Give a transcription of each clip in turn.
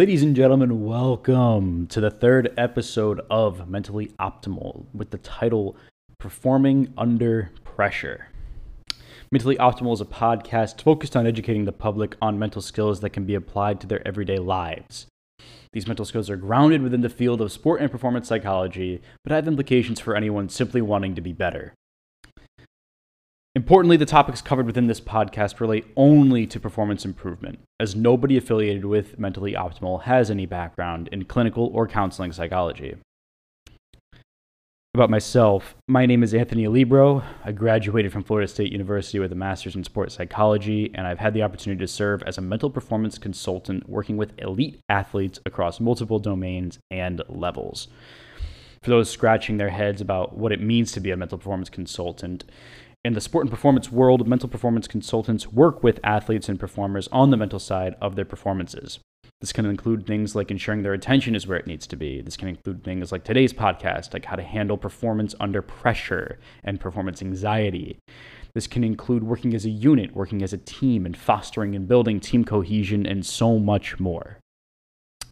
Ladies and gentlemen, welcome to the third episode of Mentally Optimal with the title Performing Under Pressure. Mentally Optimal is a podcast focused on educating the public on mental skills that can be applied to their everyday lives. These mental skills are grounded within the field of sport and performance psychology, but have implications for anyone simply wanting to be better. Importantly, the topics covered within this podcast relate only to performance improvement, as nobody affiliated with Mentally Optimal has any background in clinical or counseling psychology. About myself, my name is Anthony Alibro. I graduated from Florida State University with a master's in sports psychology, and I've had the opportunity to serve as a mental performance consultant working with elite athletes across multiple domains and levels. For those scratching their heads about what it means to be a mental performance consultant, in the sport and performance world, mental performance consultants work with athletes and performers on the mental side of their performances. This can include things like ensuring their attention is where it needs to be. This can include things like today's podcast, like how to handle performance under pressure and performance anxiety. This can include working as a unit, working as a team, and fostering and building team cohesion, and so much more.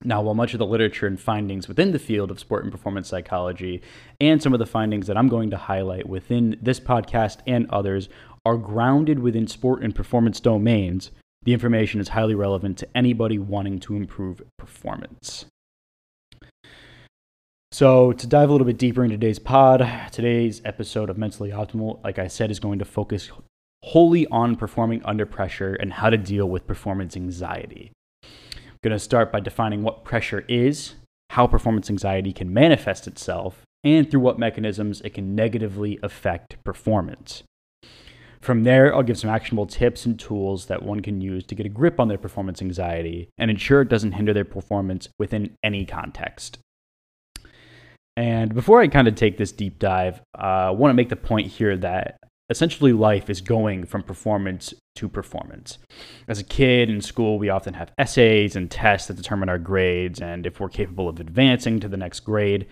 Now, while much of the literature and findings within the field of sport and performance psychology, and some of the findings that I'm going to highlight within this podcast and others, are grounded within sport and performance domains, the information is highly relevant to anybody wanting to improve performance. So, to dive a little bit deeper into today's pod, today's episode of Mentally Optimal, like I said, is going to focus wholly on performing under pressure and how to deal with performance anxiety going to start by defining what pressure is, how performance anxiety can manifest itself, and through what mechanisms it can negatively affect performance. From there, I'll give some actionable tips and tools that one can use to get a grip on their performance anxiety and ensure it doesn't hinder their performance within any context. And before I kind of take this deep dive, uh, I want to make the point here that essentially life is going from performance to performance. As a kid in school, we often have essays and tests that determine our grades and if we're capable of advancing to the next grade.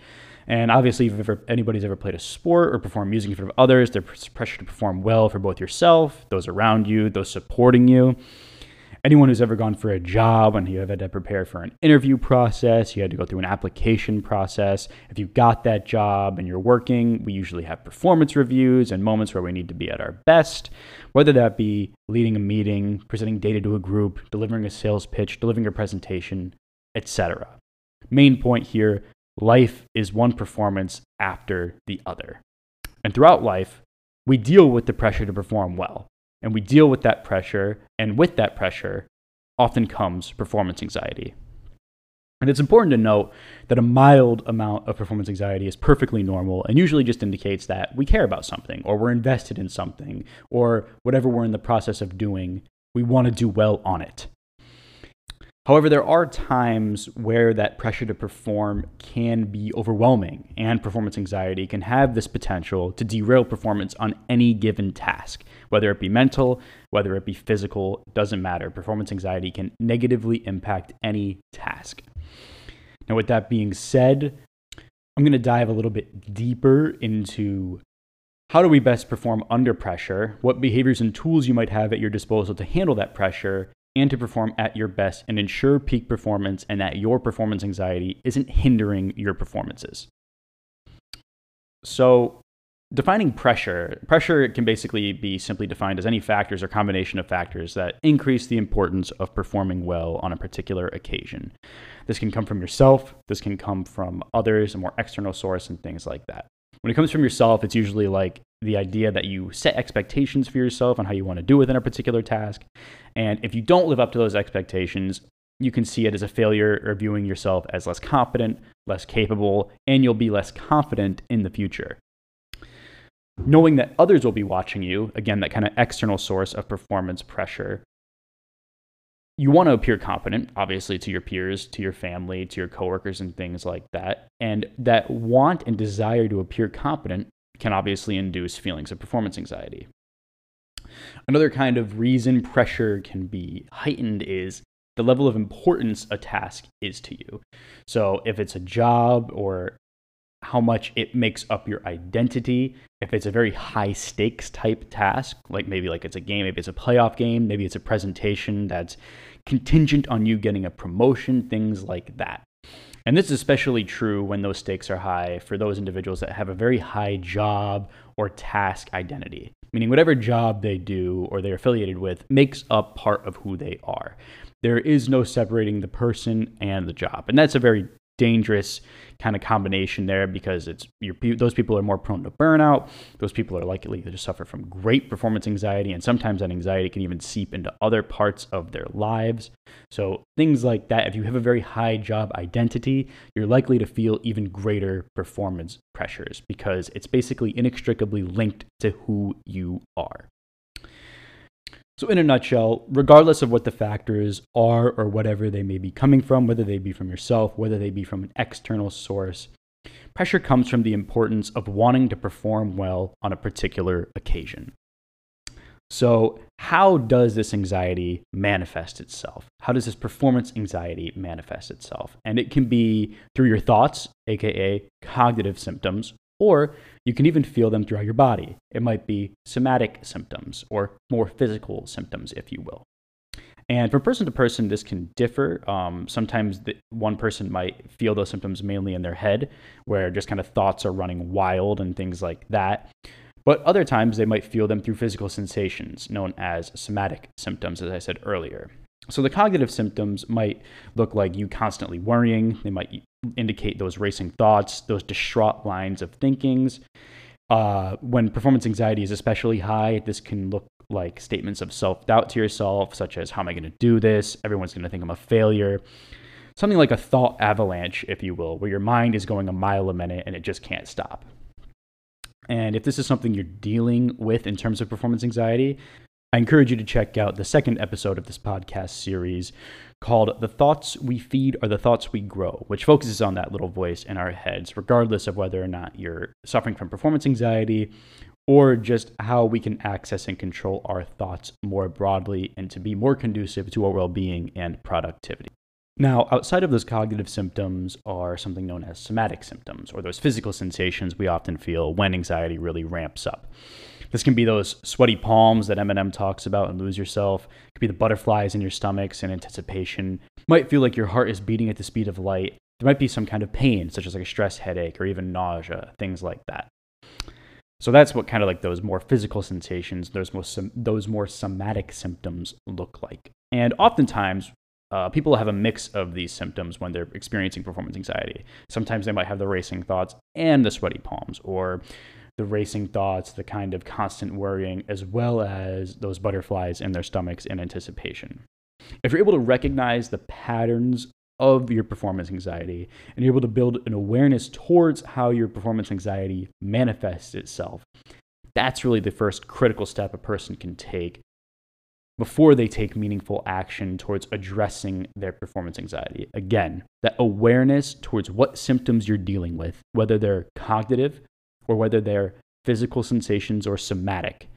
And obviously, if anybody's ever played a sport or performed music in front of others, there's pressure to perform well for both yourself, those around you, those supporting you anyone who's ever gone for a job and you have had to prepare for an interview process, you had to go through an application process. If you got that job and you're working, we usually have performance reviews and moments where we need to be at our best, whether that be leading a meeting, presenting data to a group, delivering a sales pitch, delivering a presentation, etc. Main point here, life is one performance after the other. And throughout life, we deal with the pressure to perform well and we deal with that pressure. And with that pressure often comes performance anxiety. And it's important to note that a mild amount of performance anxiety is perfectly normal and usually just indicates that we care about something or we're invested in something or whatever we're in the process of doing, we want to do well on it. However, there are times where that pressure to perform can be overwhelming, and performance anxiety can have this potential to derail performance on any given task, whether it be mental, whether it be physical, doesn't matter. Performance anxiety can negatively impact any task. Now, with that being said, I'm going to dive a little bit deeper into how do we best perform under pressure, what behaviors and tools you might have at your disposal to handle that pressure, and to perform at your best and ensure peak performance and that your performance anxiety isn't hindering your performances. So, defining pressure, pressure can basically be simply defined as any factors or combination of factors that increase the importance of performing well on a particular occasion. This can come from yourself, this can come from others, a more external source, and things like that. When it comes from yourself, it's usually like the idea that you set expectations for yourself on how you want to do within a particular task. And if you don't live up to those expectations, you can see it as a failure or viewing yourself as less competent, less capable, and you'll be less confident in the future. Knowing that others will be watching you, again, that kind of external source of performance pressure, you want to appear competent, obviously, to your peers, to your family, to your coworkers, and things like that. And that want and desire to appear competent can obviously induce feelings of performance anxiety. Another kind of reason pressure can be heightened is the level of importance a task is to you. So, if it's a job or how much it makes up your identity, if it's a very high stakes type task, like maybe like it's a game, maybe it's a playoff game, maybe it's a presentation that's contingent on you getting a promotion, things like that. And this is especially true when those stakes are high for those individuals that have a very high job or task identity, meaning whatever job they do or they're affiliated with makes up part of who they are. There is no separating the person and the job. And that's a very dangerous kind of combination there because it's those people are more prone to burnout. Those people are likely to suffer from great performance anxiety, and sometimes that anxiety can even seep into other parts of their lives. So things like that. If you have a very high job identity, you're likely to feel even greater performance pressures because it's basically inextricably linked to who you are. So, in a nutshell, regardless of what the factors are or whatever they may be coming from, whether they be from yourself, whether they be from an external source, pressure comes from the importance of wanting to perform well on a particular occasion. So, how does this anxiety manifest itself? How does this performance anxiety manifest itself? And it can be through your thoughts, aka cognitive symptoms, or you can even feel them throughout your body. It might be somatic symptoms or more physical symptoms, if you will. And from person to person, this can differ. Um, sometimes the, one person might feel those symptoms mainly in their head, where just kind of thoughts are running wild and things like that. But other times they might feel them through physical sensations, known as somatic symptoms, as I said earlier. So the cognitive symptoms might look like you constantly worrying. They might indicate those racing thoughts, those distraught lines of thinkings. Uh, when performance anxiety is especially high, this can look like statements of self doubt to yourself, such as, How am I going to do this? Everyone's going to think I'm a failure. Something like a thought avalanche, if you will, where your mind is going a mile a minute and it just can't stop. And if this is something you're dealing with in terms of performance anxiety, I encourage you to check out the second episode of this podcast series called The Thoughts We Feed Are the Thoughts We Grow, which focuses on that little voice in our heads, regardless of whether or not you're suffering from performance anxiety or just how we can access and control our thoughts more broadly and to be more conducive to our well being and productivity. Now, outside of those cognitive symptoms are something known as somatic symptoms, or those physical sensations we often feel when anxiety really ramps up. This can be those sweaty palms that Eminem talks about and lose yourself. It could be the butterflies in your stomachs in anticipation. might feel like your heart is beating at the speed of light. There might be some kind of pain, such as like a stress headache or even nausea, things like that. So that's what kind of like those more physical sensations, those more those more somatic symptoms look like. And oftentimes, uh, people have a mix of these symptoms when they're experiencing performance anxiety. Sometimes they might have the racing thoughts and the sweaty palms, or the racing thoughts, the kind of constant worrying, as well as those butterflies in their stomachs in anticipation. If you're able to recognize the patterns of your performance anxiety and you're able to build an awareness towards how your performance anxiety manifests itself, that's really the first critical step a person can take before they take meaningful action towards addressing their performance anxiety. Again, that awareness towards what symptoms you're dealing with, whether they're cognitive, or whether they're physical sensations or somatic.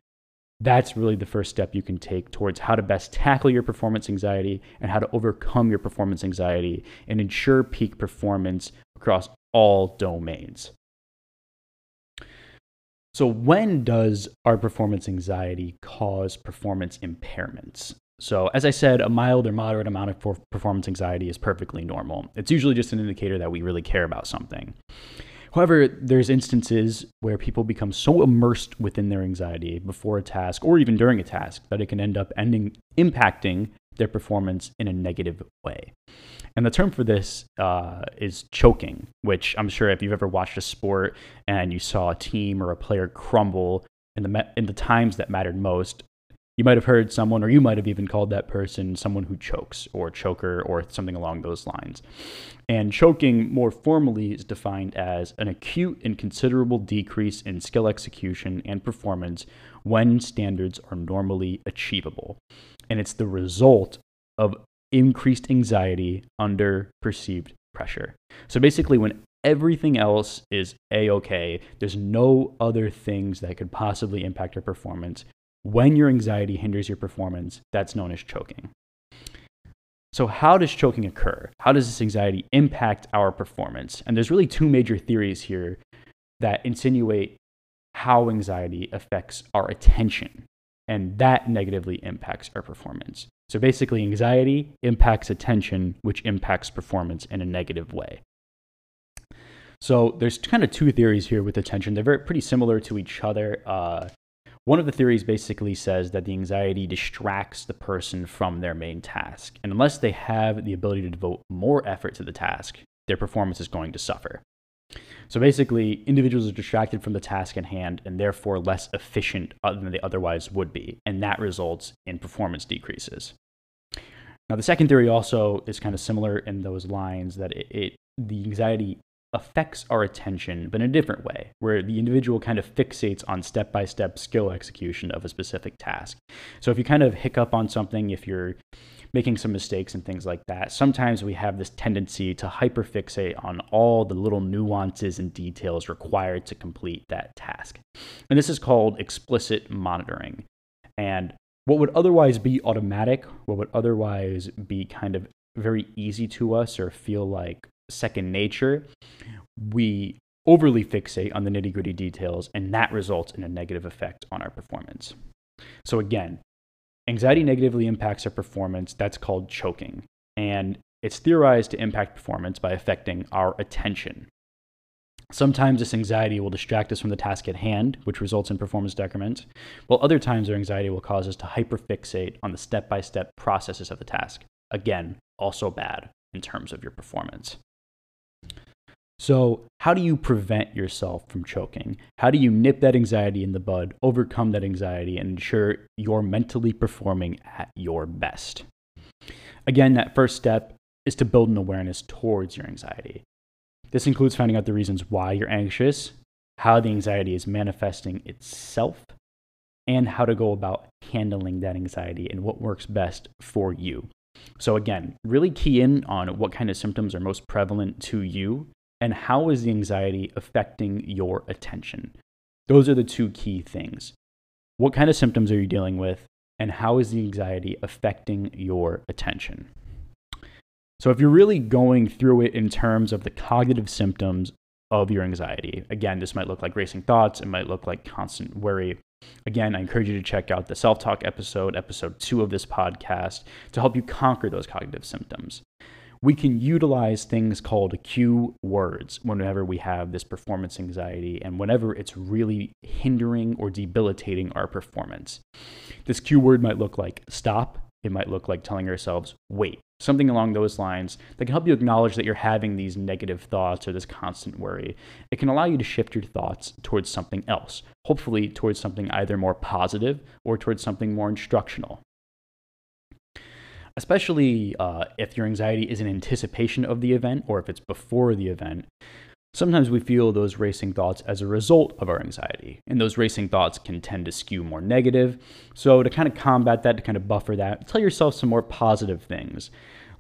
That's really the first step you can take towards how to best tackle your performance anxiety and how to overcome your performance anxiety and ensure peak performance across all domains. So, when does our performance anxiety cause performance impairments? So, as I said, a mild or moderate amount of performance anxiety is perfectly normal. It's usually just an indicator that we really care about something. However, there's instances where people become so immersed within their anxiety before a task or even during a task that it can end up ending impacting their performance in a negative way. And the term for this uh, is choking, which I'm sure if you've ever watched a sport and you saw a team or a player crumble in the in the times that mattered most, you might have heard someone, or you might have even called that person someone who chokes or choker or something along those lines. And choking, more formally, is defined as an acute and considerable decrease in skill execution and performance when standards are normally achievable. And it's the result of increased anxiety under perceived pressure. So basically, when everything else is a okay, there's no other things that could possibly impact your performance when your anxiety hinders your performance, that's known as choking. So, how does choking occur? How does this anxiety impact our performance? And there's really two major theories here that insinuate how anxiety affects our attention, and that negatively impacts our performance. So basically, anxiety impacts attention, which impacts performance in a negative way. So there's kind of two theories here with attention. They're very pretty similar to each other. Uh, one of the theories basically says that the anxiety distracts the person from their main task, and unless they have the ability to devote more effort to the task, their performance is going to suffer. So basically, individuals are distracted from the task at hand and therefore less efficient than they otherwise would be, and that results in performance decreases. Now, the second theory also is kind of similar in those lines that it, it the anxiety affects our attention, but in a different way, where the individual kind of fixates on step by step skill execution of a specific task. So if you kind of hiccup on something, if you're making some mistakes and things like that, sometimes we have this tendency to hyperfixate on all the little nuances and details required to complete that task. And this is called explicit monitoring. And what would otherwise be automatic, what would otherwise be kind of very easy to us or feel like second nature, we overly fixate on the nitty gritty details, and that results in a negative effect on our performance. So, again, anxiety negatively impacts our performance. That's called choking. And it's theorized to impact performance by affecting our attention. Sometimes this anxiety will distract us from the task at hand, which results in performance decrement, while other times our anxiety will cause us to hyperfixate on the step by step processes of the task. Again, also bad in terms of your performance. So, how do you prevent yourself from choking? How do you nip that anxiety in the bud, overcome that anxiety, and ensure you're mentally performing at your best? Again, that first step is to build an awareness towards your anxiety. This includes finding out the reasons why you're anxious, how the anxiety is manifesting itself, and how to go about handling that anxiety and what works best for you. So, again, really key in on what kind of symptoms are most prevalent to you and how is the anxiety affecting your attention? Those are the two key things. What kind of symptoms are you dealing with, and how is the anxiety affecting your attention? So, if you're really going through it in terms of the cognitive symptoms of your anxiety, again, this might look like racing thoughts, it might look like constant worry. Again, I encourage you to check out the self talk episode, episode two of this podcast, to help you conquer those cognitive symptoms we can utilize things called cue words whenever we have this performance anxiety and whenever it's really hindering or debilitating our performance. This cue word might look like stop, it might look like telling ourselves wait, something along those lines that can help you acknowledge that you're having these negative thoughts or this constant worry. It can allow you to shift your thoughts towards something else, hopefully towards something either more positive or towards something more instructional especially uh, if your anxiety is in anticipation of the event or if it's before the event. Sometimes we feel those racing thoughts as a result of our anxiety, and those racing thoughts can tend to skew more negative. So, to kind of combat that, to kind of buffer that, tell yourself some more positive things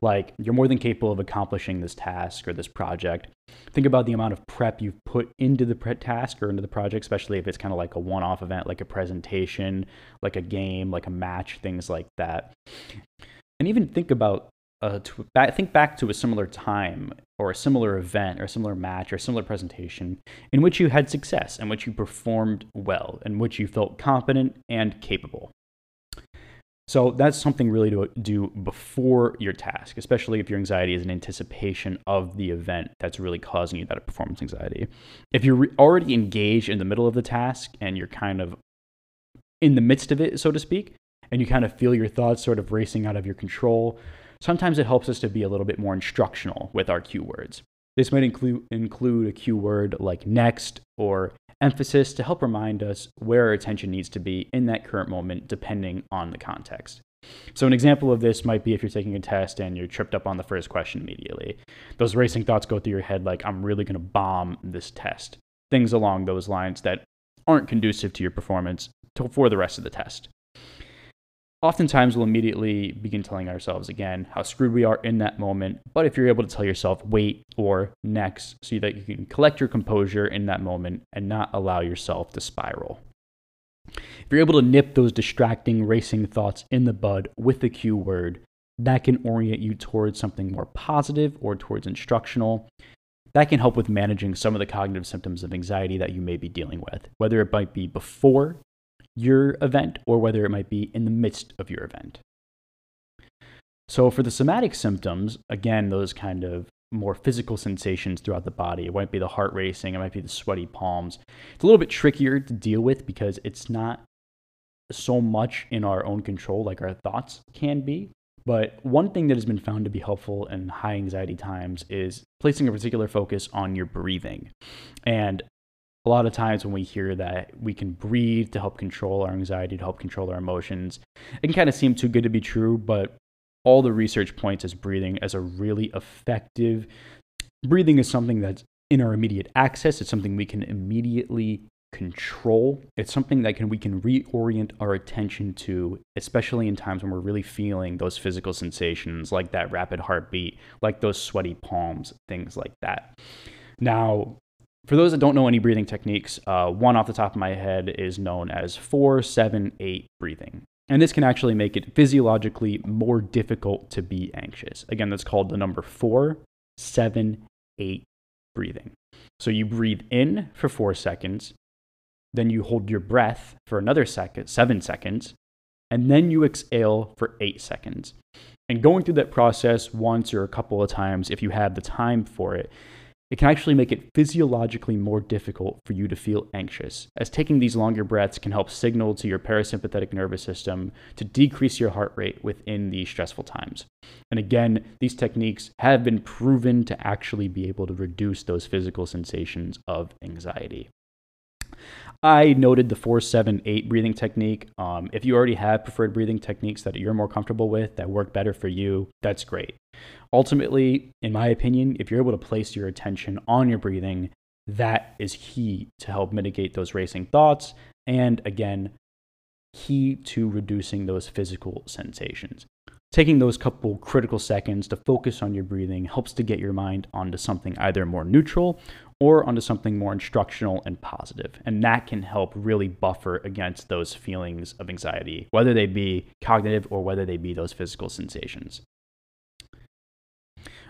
like you're more than capable of accomplishing this task or this project. Think about the amount of prep you've put into the task or into the project, especially if it's kind of like a one off event, like a presentation, like a game, like a match, things like that and even think about uh, to back, think back to a similar time or a similar event or a similar match or a similar presentation in which you had success, in which you performed well, in which you felt competent and capable. So that's something really to do before your task, especially if your anxiety is in anticipation of the event that's really causing you that performance anxiety. If you're already engaged in the middle of the task and you're kind of in the midst of it, so to speak, and you kind of feel your thoughts sort of racing out of your control, sometimes it helps us to be a little bit more instructional with our cue words. This might include, include a cue word like next or emphasis to help remind us where our attention needs to be in that current moment, depending on the context. So, an example of this might be if you're taking a test and you're tripped up on the first question immediately. Those racing thoughts go through your head like, I'm really going to bomb this test. Things along those lines that aren't conducive to your performance for the rest of the test oftentimes we'll immediately begin telling ourselves again how screwed we are in that moment. But if you're able to tell yourself wait or next so that you can collect your composure in that moment and not allow yourself to spiral. If you're able to nip those distracting, racing thoughts in the bud with the cue word, that can orient you towards something more positive or towards instructional. That can help with managing some of the cognitive symptoms of anxiety that you may be dealing with, whether it might be before your event or whether it might be in the midst of your event. So, for the somatic symptoms, again, those kind of more physical sensations throughout the body. It might be the heart racing, it might be the sweaty palms. It's a little bit trickier to deal with because it's not so much in our own control like our thoughts can be. But one thing that has been found to be helpful in high anxiety times is placing a particular focus on your breathing. And a lot of times when we hear that we can breathe to help control our anxiety, to help control our emotions, it can kind of seem too good to be true, but all the research points as breathing as a really effective. Breathing is something that's in our immediate access. It's something we can immediately control. It's something that can we can reorient our attention to, especially in times when we're really feeling those physical sensations, like that rapid heartbeat, like those sweaty palms, things like that. Now, for those that don't know any breathing techniques, uh, one off the top of my head is known as four, seven, eight breathing. And this can actually make it physiologically more difficult to be anxious. Again, that's called the number four, seven, eight breathing. So you breathe in for four seconds, then you hold your breath for another second, seven seconds, and then you exhale for eight seconds. And going through that process once or a couple of times, if you have the time for it, it can actually make it physiologically more difficult for you to feel anxious, as taking these longer breaths can help signal to your parasympathetic nervous system to decrease your heart rate within these stressful times. And again, these techniques have been proven to actually be able to reduce those physical sensations of anxiety. I noted the 478 breathing technique. Um, if you already have preferred breathing techniques that you're more comfortable with, that work better for you, that's great. Ultimately, in my opinion, if you're able to place your attention on your breathing, that is key to help mitigate those racing thoughts and, again, key to reducing those physical sensations. Taking those couple critical seconds to focus on your breathing helps to get your mind onto something either more neutral or onto something more instructional and positive. And that can help really buffer against those feelings of anxiety, whether they be cognitive or whether they be those physical sensations.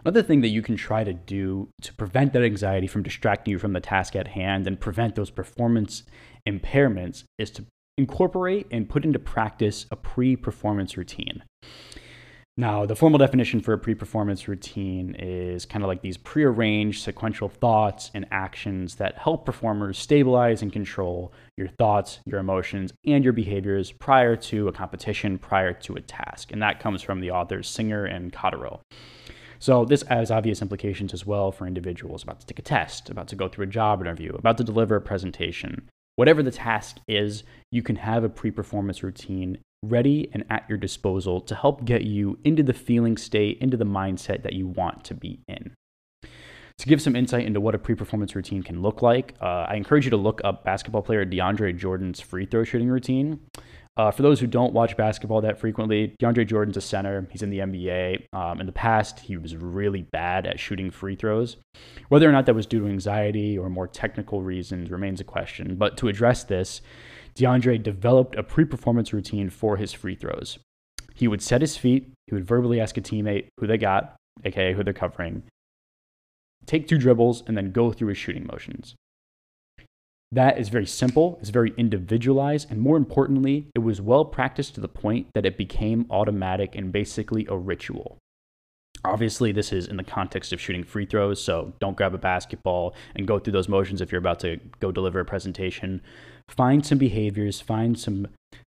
Another thing that you can try to do to prevent that anxiety from distracting you from the task at hand and prevent those performance impairments is to incorporate and put into practice a pre performance routine. Now, the formal definition for a pre performance routine is kind of like these pre-arranged sequential thoughts and actions that help performers stabilize and control your thoughts, your emotions, and your behaviors prior to a competition, prior to a task. And that comes from the authors Singer and Cotterill. So, this has obvious implications as well for individuals about to take a test, about to go through a job interview, about to deliver a presentation. Whatever the task is, you can have a pre performance routine ready and at your disposal to help get you into the feeling state, into the mindset that you want to be in. To give some insight into what a pre performance routine can look like, uh, I encourage you to look up basketball player DeAndre Jordan's free throw shooting routine. Uh, for those who don't watch basketball that frequently, DeAndre Jordan's a center. He's in the NBA. Um, in the past, he was really bad at shooting free throws. Whether or not that was due to anxiety or more technical reasons remains a question. But to address this, DeAndre developed a pre performance routine for his free throws. He would set his feet, he would verbally ask a teammate who they got, aka who they're covering, take two dribbles, and then go through his shooting motions. That is very simple, it's very individualized, and more importantly, it was well practiced to the point that it became automatic and basically a ritual. Obviously, this is in the context of shooting free throws, so don't grab a basketball and go through those motions if you're about to go deliver a presentation. Find some behaviors, find some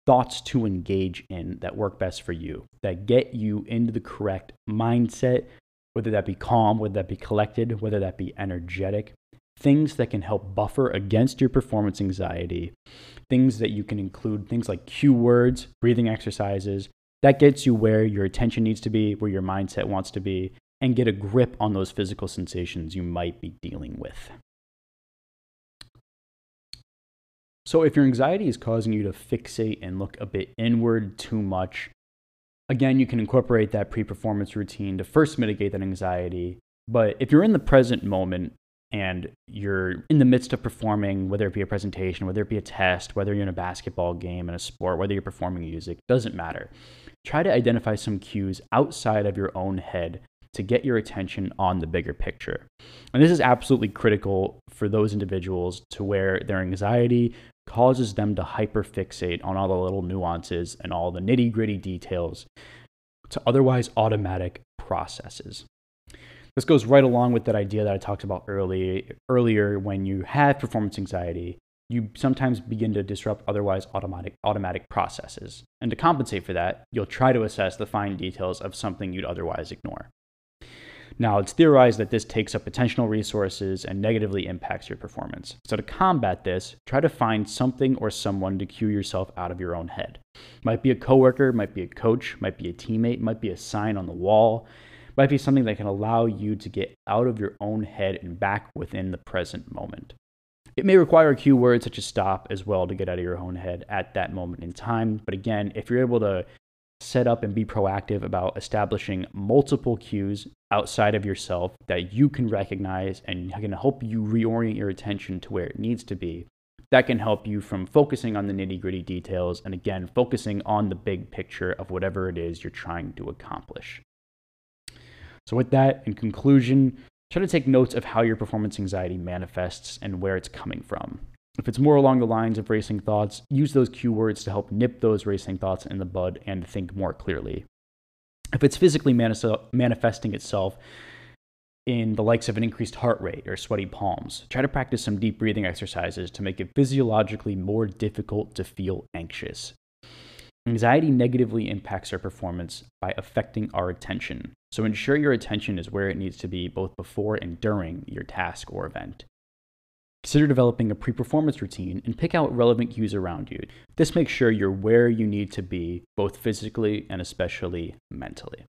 thoughts to engage in that work best for you, that get you into the correct mindset, whether that be calm, whether that be collected, whether that be energetic. Things that can help buffer against your performance anxiety. Things that you can include, things like cue words, breathing exercises, that gets you where your attention needs to be, where your mindset wants to be, and get a grip on those physical sensations you might be dealing with. So, if your anxiety is causing you to fixate and look a bit inward too much, again, you can incorporate that pre performance routine to first mitigate that anxiety. But if you're in the present moment and you're in the midst of performing, whether it be a presentation, whether it be a test, whether you're in a basketball game, in a sport, whether you're performing music, doesn't matter try to identify some cues outside of your own head to get your attention on the bigger picture. And this is absolutely critical for those individuals to where their anxiety causes them to hyperfixate on all the little nuances and all the nitty gritty details. to otherwise automatic processes. This goes right along with that idea that I talked about early, earlier when you have performance anxiety, you sometimes begin to disrupt otherwise automatic, automatic processes. And to compensate for that, you'll try to assess the fine details of something you'd otherwise ignore. Now, it's theorized that this takes up attentional resources and negatively impacts your performance. So, to combat this, try to find something or someone to cue yourself out of your own head. Might be a coworker, might be a coach, might be a teammate, might be a sign on the wall, might be something that can allow you to get out of your own head and back within the present moment. It may require a cue word such as stop as well to get out of your own head at that moment in time. But again, if you're able to set up and be proactive about establishing multiple cues outside of yourself that you can recognize and can help you reorient your attention to where it needs to be, that can help you from focusing on the nitty gritty details and again, focusing on the big picture of whatever it is you're trying to accomplish. So, with that, in conclusion, Try to take notes of how your performance anxiety manifests and where it's coming from. If it's more along the lines of racing thoughts, use those cue words to help nip those racing thoughts in the bud and think more clearly. If it's physically manifesting itself in the likes of an increased heart rate or sweaty palms, try to practice some deep breathing exercises to make it physiologically more difficult to feel anxious. Anxiety negatively impacts our performance by affecting our attention. So ensure your attention is where it needs to be both before and during your task or event. Consider developing a pre performance routine and pick out relevant cues around you. This makes sure you're where you need to be, both physically and especially mentally.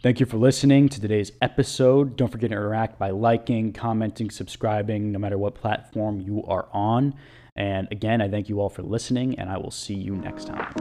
Thank you for listening to today's episode. Don't forget to interact by liking, commenting, subscribing, no matter what platform you are on. And again, I thank you all for listening, and I will see you next time.